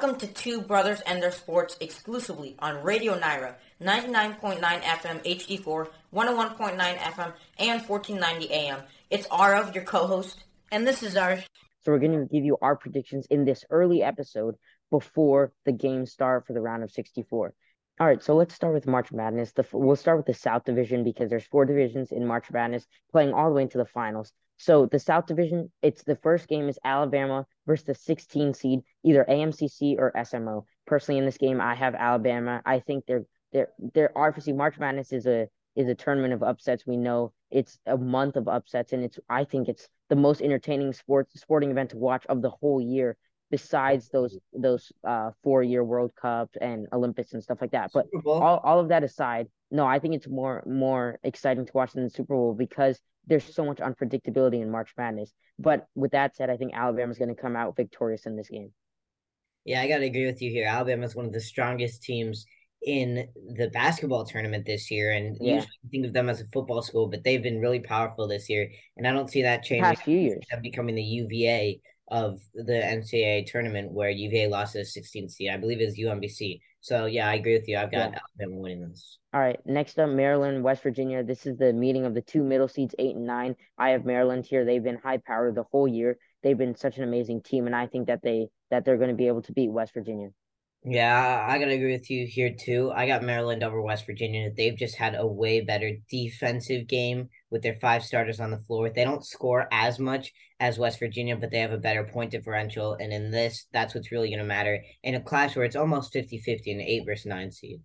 Welcome to Two Brothers and Their Sports exclusively on Radio Nyra, 99.9 FM HD4, 101.9 FM, and 1490 AM. It's Aarav, your co-host, and this is our... So we're going to give you our predictions in this early episode before the games start for the round of 64. All right, so let's start with March Madness. The, we'll start with the South Division because there's four divisions in March Madness playing all the way into the finals. So the South Division, it's the first game is Alabama versus the 16 seed, either AMCC or SMO. Personally, in this game, I have Alabama. I think they're they're they're obviously March Madness is a is a tournament of upsets. We know it's a month of upsets, and it's I think it's the most entertaining sports sporting event to watch of the whole year. Besides those those uh, four year World Cups and Olympics and stuff like that, but all, all of that aside, no, I think it's more more exciting to watch than the Super Bowl because there's so much unpredictability in March Madness. But with that said, I think Alabama's going to come out victorious in this game. Yeah, I got to agree with you here. Alabama is one of the strongest teams in the basketball tournament this year, and yeah. usually think of them as a football school, but they've been really powerful this year, and I don't see that changing. Past few years, them becoming the UVA of the NCAA tournament, where UVA lost to 16th seed. I believe is UMBC. So yeah, I agree with you. I've got yeah. Alabama winning this. All right, next up, Maryland, West Virginia. This is the meeting of the two middle seeds, eight and nine. I have Maryland here. They've been high powered the whole year. They've been such an amazing team, and I think that they that they're going to be able to beat West Virginia. Yeah, I gotta agree with you here too. I got Maryland over West Virginia. They've just had a way better defensive game with their five starters on the floor. They don't score as much as West Virginia, but they have a better point differential. And in this, that's what's really gonna matter in a clash where it's almost 50-50 an eight versus nine seed.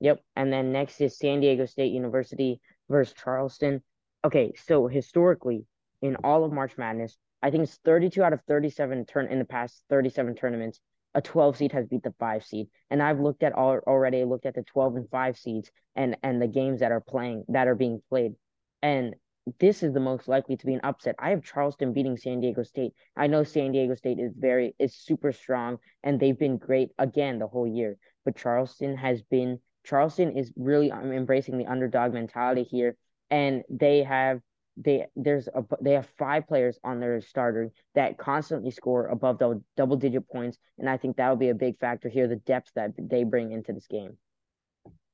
Yep. And then next is San Diego State University versus Charleston. Okay, so historically, in all of March Madness, I think it's 32 out of 37 turn in the past 37 tournaments a 12 seed has beat the 5 seed. And i've looked at all already looked at the 12 and 5 seeds and and the games that are playing that are being played. And this is the most likely to be an upset. I have charleston beating san diego state. I know san diego state is very is super strong and they've been great again the whole year. But charleston has been charleston is really um, embracing the underdog mentality here. And they have they there's a they have five players on their starter that constantly score above double, double digit points, and I think that will be a big factor here. The depth that they bring into this game.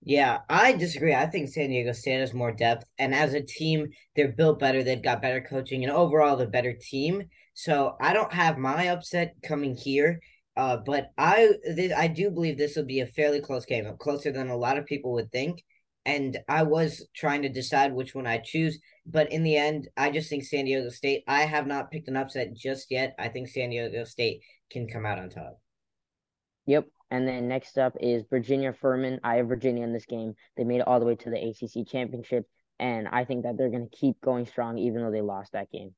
Yeah, I disagree. I think San Diego State has more depth, and as a team, they're built better. They've got better coaching, and overall, the better team. So I don't have my upset coming here. Uh, but I I do believe this will be a fairly close game, closer than a lot of people would think and I was trying to decide which one I choose, but in the end, I just think San Diego State. I have not picked an upset just yet. I think San Diego State can come out on top. Yep. And then next up is Virginia Furman. I have Virginia in this game. They made it all the way to the ACC championship, and I think that they're going to keep going strong even though they lost that game.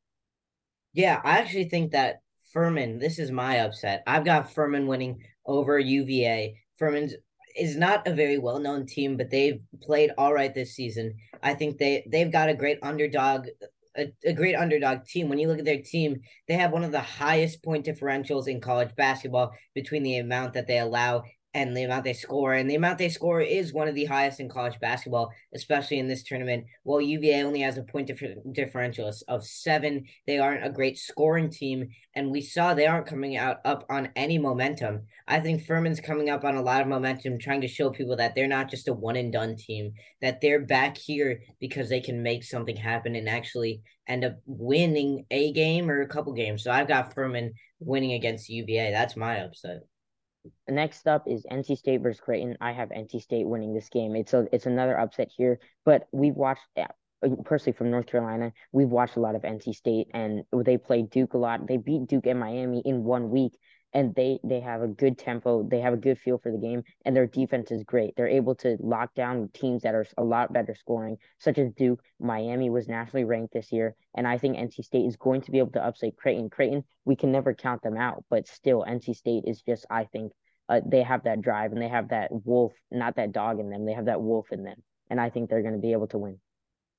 Yeah, I actually think that Furman. This is my upset. I've got Furman winning over UVA. Furman's is not a very well known team, but they've played all right this season. I think they they've got a great underdog. A, a great underdog team. When you look at their team, they have one of the highest point differentials in college basketball between the amount that they allow and the amount they score. And the amount they score is one of the highest in college basketball, especially in this tournament. While UVA only has a point dif- differential of seven, they aren't a great scoring team. And we saw they aren't coming out up on any momentum. I think Furman's coming up on a lot of momentum, trying to show people that they're not just a one and done team, that they're back here because they can make something happen and actually end up winning a game or a couple games. So I've got Furman winning against UVA. That's my upset. Next up is NC State versus Creighton. I have NC State winning this game. It's a it's another upset here, but we've watched personally from North Carolina. We've watched a lot of NC State, and they played Duke a lot. They beat Duke and Miami in one week, and they they have a good tempo they have a good feel for the game and their defense is great. They're able to lock down teams that are a lot better scoring such as duke. Miami was nationally ranked this year and i think nc state is going to be able to upset creighton. Creighton we can never count them out but still nc state is just i think uh, they have that drive and they have that wolf not that dog in them they have that wolf in them and i think they're going to be able to win.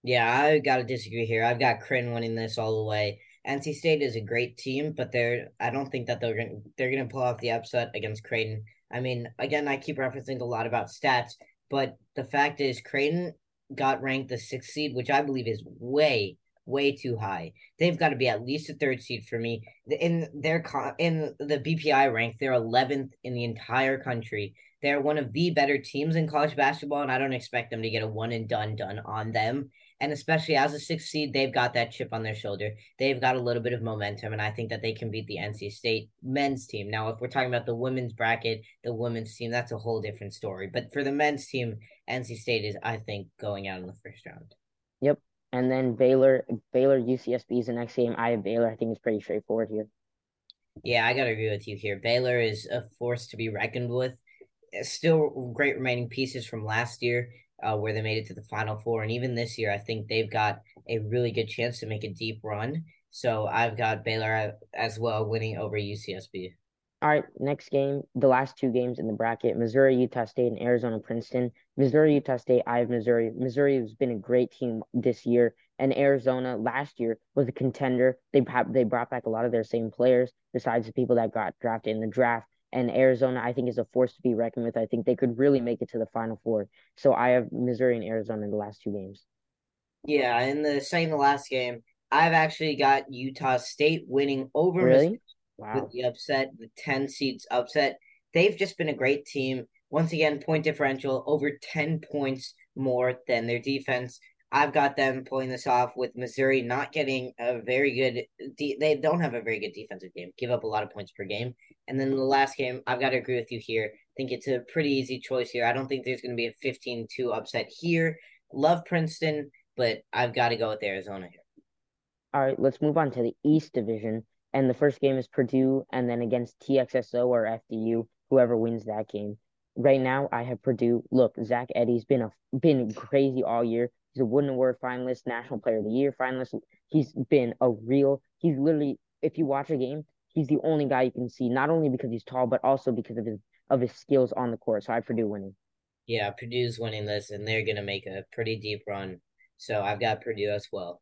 Yeah i gotta disagree here. I've got creighton winning this all the way NC State is a great team, but they're I don't think that they're gonna they're gonna pull off the upset against Creighton. I mean, again, I keep referencing a lot about stats, but the fact is Creighton got ranked the sixth seed, which I believe is way, way too high. They've got to be at least a third seed for me. In their in the BPI rank, they're 11th in the entire country. They're one of the better teams in college basketball, and I don't expect them to get a one and done done on them. And especially as a sixth seed, they've got that chip on their shoulder. They've got a little bit of momentum, and I think that they can beat the NC State men's team. Now, if we're talking about the women's bracket, the women's team, that's a whole different story. But for the men's team, NC State is, I think, going out in the first round. Yep. And then Baylor, Baylor UCSB is the next game. I have Baylor. I think it's pretty straightforward here. Yeah, I gotta agree with you here. Baylor is a force to be reckoned with. Still great remaining pieces from last year uh, where they made it to the Final Four. And even this year, I think they've got a really good chance to make a deep run. So I've got Baylor as well winning over UCSB. All right, next game, the last two games in the bracket Missouri, Utah State, and Arizona, Princeton. Missouri, Utah State, I have Missouri. Missouri has been a great team this year, and Arizona last year was a contender. They, they brought back a lot of their same players, besides the people that got drafted in the draft and Arizona, I think, is a force to be reckoned with. I think they could really make it to the Final Four. So I have Missouri and Arizona in the last two games. Yeah, in the second to last game, I've actually got Utah State winning over really? wow. with the upset, the 10 seeds upset. They've just been a great team. Once again, point differential over 10 points more than their defense. I've got them pulling this off with Missouri not getting a very good. De- they don't have a very good defensive game. Give up a lot of points per game. And then the last game, I've got to agree with you here. I think it's a pretty easy choice here. I don't think there's going to be a 15-2 upset here. Love Princeton, but I've got to go with Arizona here. All right, let's move on to the East Division. And the first game is Purdue, and then against TXSO or FDU, whoever wins that game. Right now, I have Purdue. Look, Zach Edey's been a been crazy all year. He's a Wooden Award finalist, National Player of the Year finalist. He's been a real. He's literally, if you watch a game, he's the only guy you can see. Not only because he's tall, but also because of his of his skills on the court. So I have Purdue winning. Yeah, Purdue's winning this, and they're gonna make a pretty deep run. So I've got Purdue as well.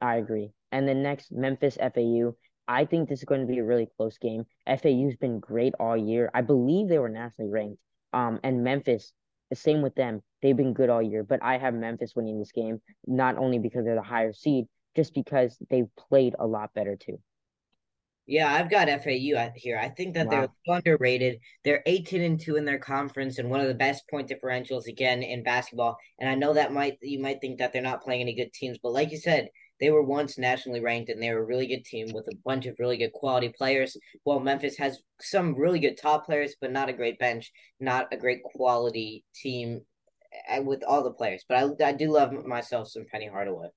I agree. And then next, Memphis FAU. I think this is going to be a really close game. FAU's been great all year. I believe they were nationally ranked. Um, and Memphis the same with them. They've been good all year, but I have Memphis winning this game, not only because they're the higher seed, just because they've played a lot better too. Yeah, I've got FAU out here. I think that wow. they're underrated. They're 18 and 2 in their conference and one of the best point differentials again in basketball. And I know that might you might think that they're not playing any good teams, but like you said, they were once nationally ranked and they were a really good team with a bunch of really good quality players. While Memphis has some really good top players, but not a great bench, not a great quality team eh, with all the players. But I, I do love myself some Penny Hardaway.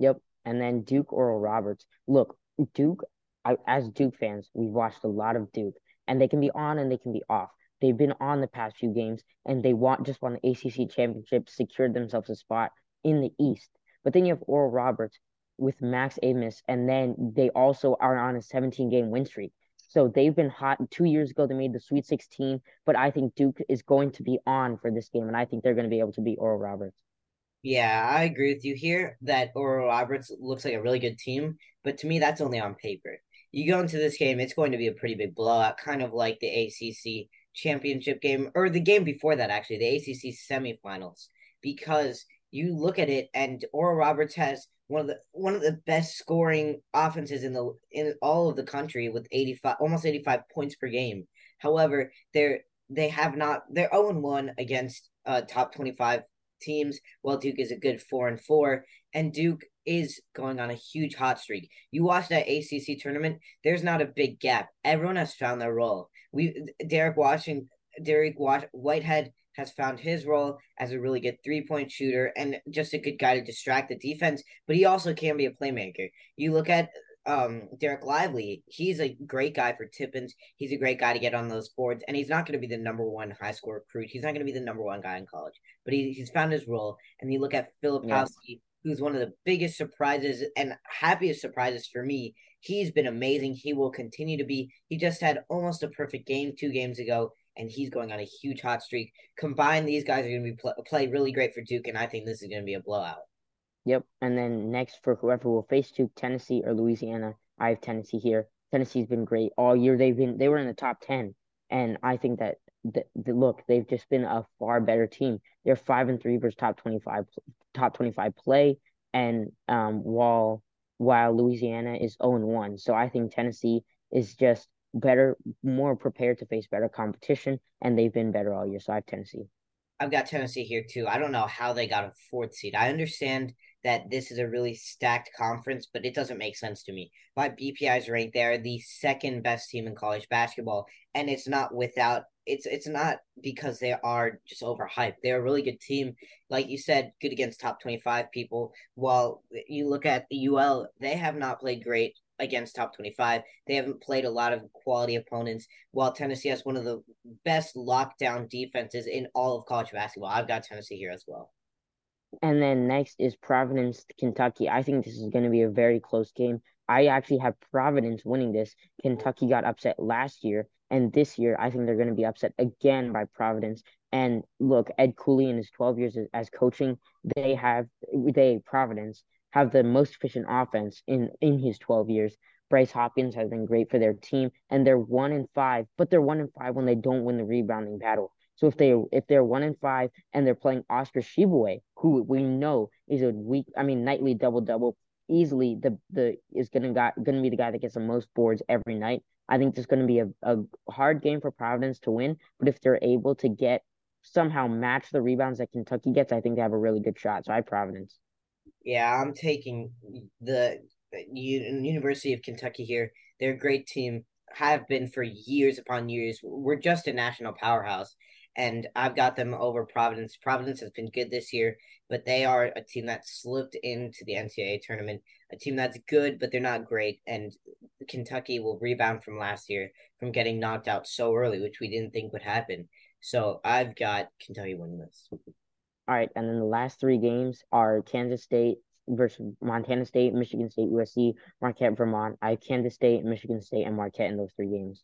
Yep. And then Duke Oral Roberts. Look, Duke, I, as Duke fans, we've watched a lot of Duke, and they can be on and they can be off. They've been on the past few games, and they want just won the ACC championship, secured themselves a spot in the East. But then you have Oral Roberts with Max Abmas, and then they also are on a 17 game win streak. So they've been hot. Two years ago, they made the Sweet 16, but I think Duke is going to be on for this game, and I think they're going to be able to beat Oral Roberts. Yeah, I agree with you here that Oral Roberts looks like a really good team, but to me, that's only on paper. You go into this game, it's going to be a pretty big blowout, kind of like the ACC championship game, or the game before that, actually, the ACC semifinals, because you look at it, and Oral Roberts has one of the one of the best scoring offenses in the in all of the country with 85 almost 85 points per game. However, they're they have not they're 0 and 1 against uh top 25 teams while Duke is a good 4 and 4 and Duke is going on a huge hot streak. You watch that ACC tournament, there's not a big gap. Everyone has found their role. We Derek Washington Dariq Whitehead has found his role as a really good three point shooter and just a good guy to distract the defense, but he also can be a playmaker. You look at um Dereck Lively, he's a great guy for Tippins. He's a great guy to get on those boards, and he's not going to be the number one high score recruit. He's not going to be the number one guy in college, but he, he's found his role. And you look at Filipowski, yeah. who's one of the biggest surprises and happiest surprises for me. He's been amazing. He will continue to be. He just had almost a perfect game two games ago and he's going on a huge hot streak. Combined, these guys are going to be pl- play really great for Duke, and I think this is going to be a blowout. Yep. And then next for whoever will face Duke, Tennessee or Louisiana, I have Tennessee here. Tennessee's been great all year. They've been they were in the top ten, and I think that the, the look they've just been a far better team. They're five and three versus top twenty five top twenty five play. and um, while while Louisiana is 0 and 1. So I think Tennessee is just better, more prepared to face better competition, and they've been better all year. So I have Tennessee. I've got Tennessee here too. I don't know how they got a fourth seed. I understand that this is a really stacked conference, but it doesn't make sense to me. My BPI is ranked there, the second best team in college basketball, and it's not without it's it's not because they are just overhyped. They're a really good team, like you said, good against top twenty five people. While you look at the UL, they have not played great against top 25. They haven't played a lot of quality opponents, while Tennessee has one of the best lockdown defenses in all of college basketball. I've got Tennessee here as well. And then next is Providence, Kentucky. I think this is going to be a very close game. I actually have Providence winning this. Kentucky got upset last year, and this year I think they're going to be upset again by Providence. And look, Ed Cooley in his 12 years as coaching, they have they Providence have the most efficient offense in in his 12 years. Bryce Hopkins has been great for their team, and they're one in five, but they're one in five when they don't win the rebounding battle. So if they if they're one in five and they're playing Oscar Tshiebwe, who we know is a week, I mean nightly double double, easily the the is gonna got gonna be the guy that gets the most boards every night. I think there's gonna be a, a hard game for Providence to win, but if they're able to get somehow match the rebounds that Kentucky gets, I think they have a really good shot. So I Providence. Yeah, I'm taking the University of Kentucky here. They're a great team, have been for years upon years. We're just a national powerhouse, and I've got them over Providence. Providence has been good this year, but they are a team that slipped into the NCAA tournament. A team that's good, but they're not great. And Kentucky will rebound from last year from getting knocked out so early, which we didn't think would happen. So I've got Kentucky winning this. All right, and then the last three games are Kansas State versus Montana State, Michigan State, USC, Marquette, Vermont. I have Kansas State, Michigan State, and Marquette in those three games.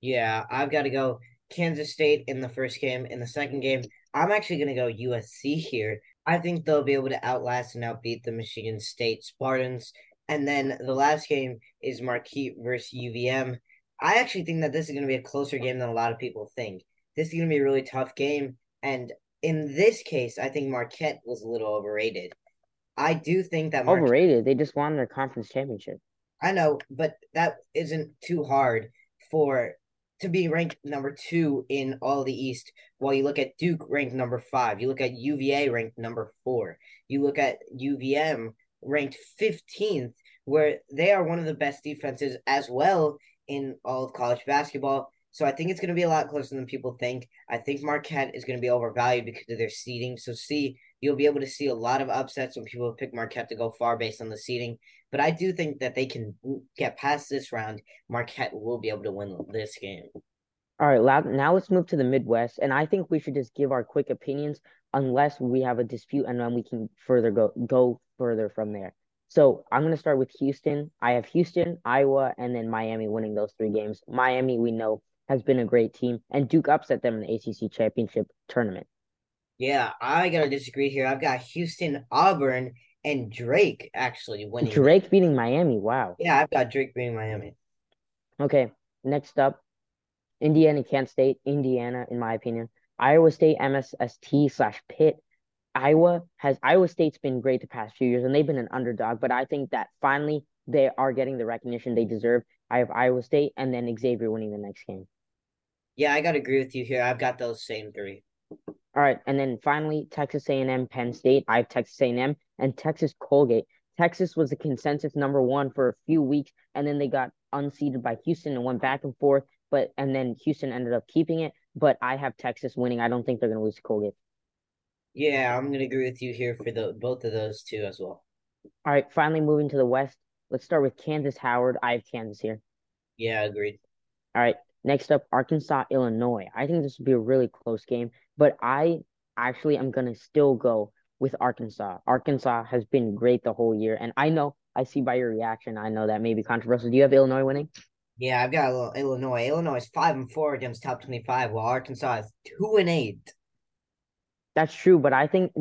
Yeah, I've got to go Kansas State in the first game. In the second game, I'm actually going to go USC here. I think they'll be able to outlast and outbeat the Michigan State Spartans. And then the last game is Marquette versus UVM. I actually think that this is going to be a closer game than a lot of people think. This is going to be a really tough game. And in this case, I think Marquette was a little overrated. I do think that Marquette, overrated. They just won their conference championship. I know, but that isn't too hard for to be ranked number two in all the East. While you look at Duke ranked number five, you look at UVA ranked number four, you look at UVM ranked fifteenth, where they are one of the best defenses as well in all of college basketball. So I think it's going to be a lot closer than people think. I think Marquette is going to be overvalued because of their seeding. So see, you'll be able to see a lot of upsets when people pick Marquette to go far based on the seeding. But I do think that they can get past this round. Marquette will be able to win this game. All right, now let's move to the Midwest, and I think we should just give our quick opinions, unless we have a dispute, and then we can further go go further from there. So I'm going to start with Houston. I have Houston, Iowa, and then Miami winning those three games. Miami, we know, has been a great team, and Duke upset them in the ACC championship tournament. Yeah, I gotta disagree here. I've got Houston, Auburn, and Drake actually winning. Drake beating Miami. Wow. Yeah, I've got Drake beating Miami. Okay, next up, Indiana, Kent State, Indiana, in my opinion. Iowa State, MSST slash Pitt. Iowa has Iowa State's been great the past few years, and they've been an underdog. But I think that finally they are getting the recognition they deserve. I have Iowa State, and then Xavier winning the next game. Yeah, I gotta agree with you here. I've got those same three. All right, and then finally Texas A&M, Penn State. I have Texas A&M and Texas Colgate. Texas was the consensus number one for a few weeks, and then they got unseated by Houston and went back and forth. But and then Houston ended up keeping it. But I have Texas winning. I don't think they're going to lose to Colgate. Yeah, I'm going to agree with you here for the both of those two as well. All right, finally moving to the West. Let's start with Kansas Howard. I have Kansas here. Yeah, agreed. All right. Next up, Arkansas, Illinois. I think this would be a really close game, but I actually am going to still go with Arkansas. Arkansas has been great the whole year, and I know, I see by your reaction, I know that may be controversial. Do you have Illinois winning? Yeah, I've got Illinois. Illinois is five and four against top twenty-five, while Arkansas is two and eight. That's true, but I think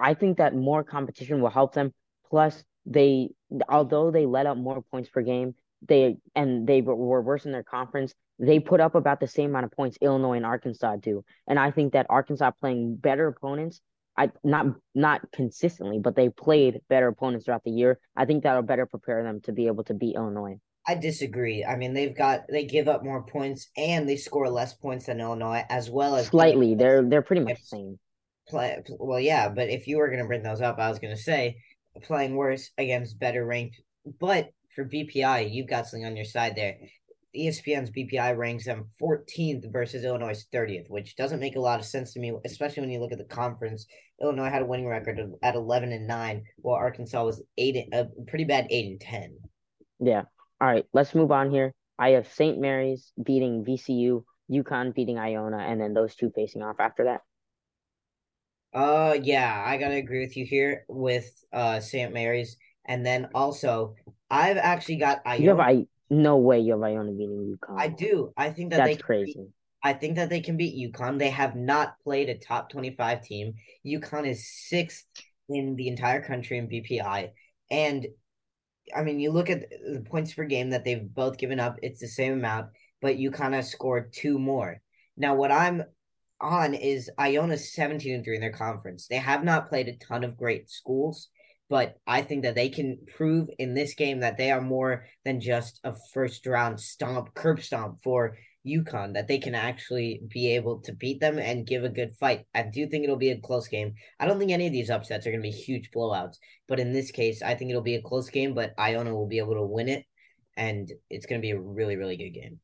I think that more competition will help them. Plus, they although they let up more points per game, they and they were worse in their conference. They put up about the same amount of points Illinois and Arkansas do, and I think that Arkansas playing better opponents. I not not consistently, but they played better opponents throughout the year. I think that'll better prepare them to be able to beat Illinois. I disagree. I mean, they've got they give up more points and they score less points than Illinois, as well as slightly. They're they're pretty much the same. Play well, yeah, but if you were going to bring those up, I was going to say playing worse against better ranked. But for BPI, you've got something on your side there. ESPN's BPI ranks them 14th versus Illinois' 30th, which doesn't make a lot of sense to me, especially when you look at the conference. Illinois had a winning record of, at 11 and 9, while Arkansas was eight a pretty bad 8 and 10. Yeah. All right, let's move on here. I have St. Mary's beating VCU, UConn beating Iona, and then those two facing off after that. Uh, yeah, I gotta agree with you here with uh St. Mary's, and then also I've actually got Iona. You have I no way you have Iona beating UConn. I do. I think that that's they crazy. Beat, I think that they can beat UConn. They have not played a top twenty-five team. UConn is sixth in the entire country in BPI, and I mean, you look at the points per game that they've both given up. It's the same amount, but UConn has scored two more. Now, what I'm on is Iona 17 and 3 in their conference. They have not played a ton of great schools, but I think that they can prove in this game that they are more than just a first round stomp, curb stomp for UConn, that they can actually be able to beat them and give a good fight. I do think it'll be a close game. I don't think any of these upsets are going to be huge blowouts, but in this case, I think it'll be a close game, but Iona will be able to win it, and it's going to be a really, really good game.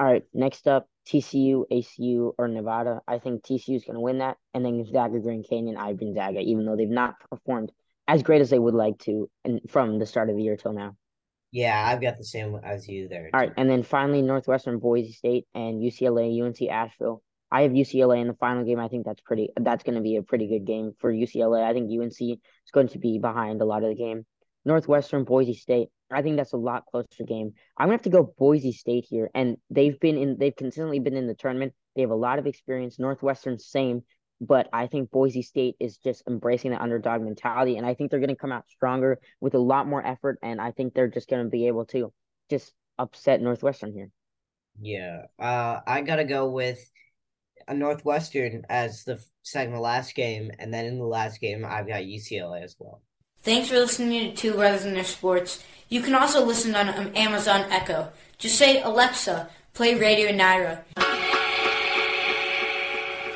All right, next up, TCU, ACU, or Nevada. I think TCU is going to win that, and then Gonzaga, Grand Canyon, I Gonzaga, even though they've not performed as great as they would like to, and from the start of the year till now. Yeah, I've got the same as you there. All right, and then finally, Northwestern, Boise State, and UCLA, UNC Asheville. I have UCLA in the final game. I think that's pretty. That's going to be a pretty good game for UCLA. I think UNC is going to be behind a lot of the game. Northwestern, Boise State. I think that's a lot closer game. I'm gonna have to go Boise State here, and they've been in. They've consistently been in the tournament. They have a lot of experience. Northwestern, same, but I think Boise State is just embracing the underdog mentality, and I think they're gonna come out stronger with a lot more effort, and I think they're just gonna be able to just upset Northwestern here. Yeah, uh, I gotta go with a Northwestern as the second to last game, and then in the last game, I've got UCLA as well. Thanks for listening to Two Brothers in Their Sports. You can also listen on Amazon Echo. Just say, Alexa, play Radio Nyra.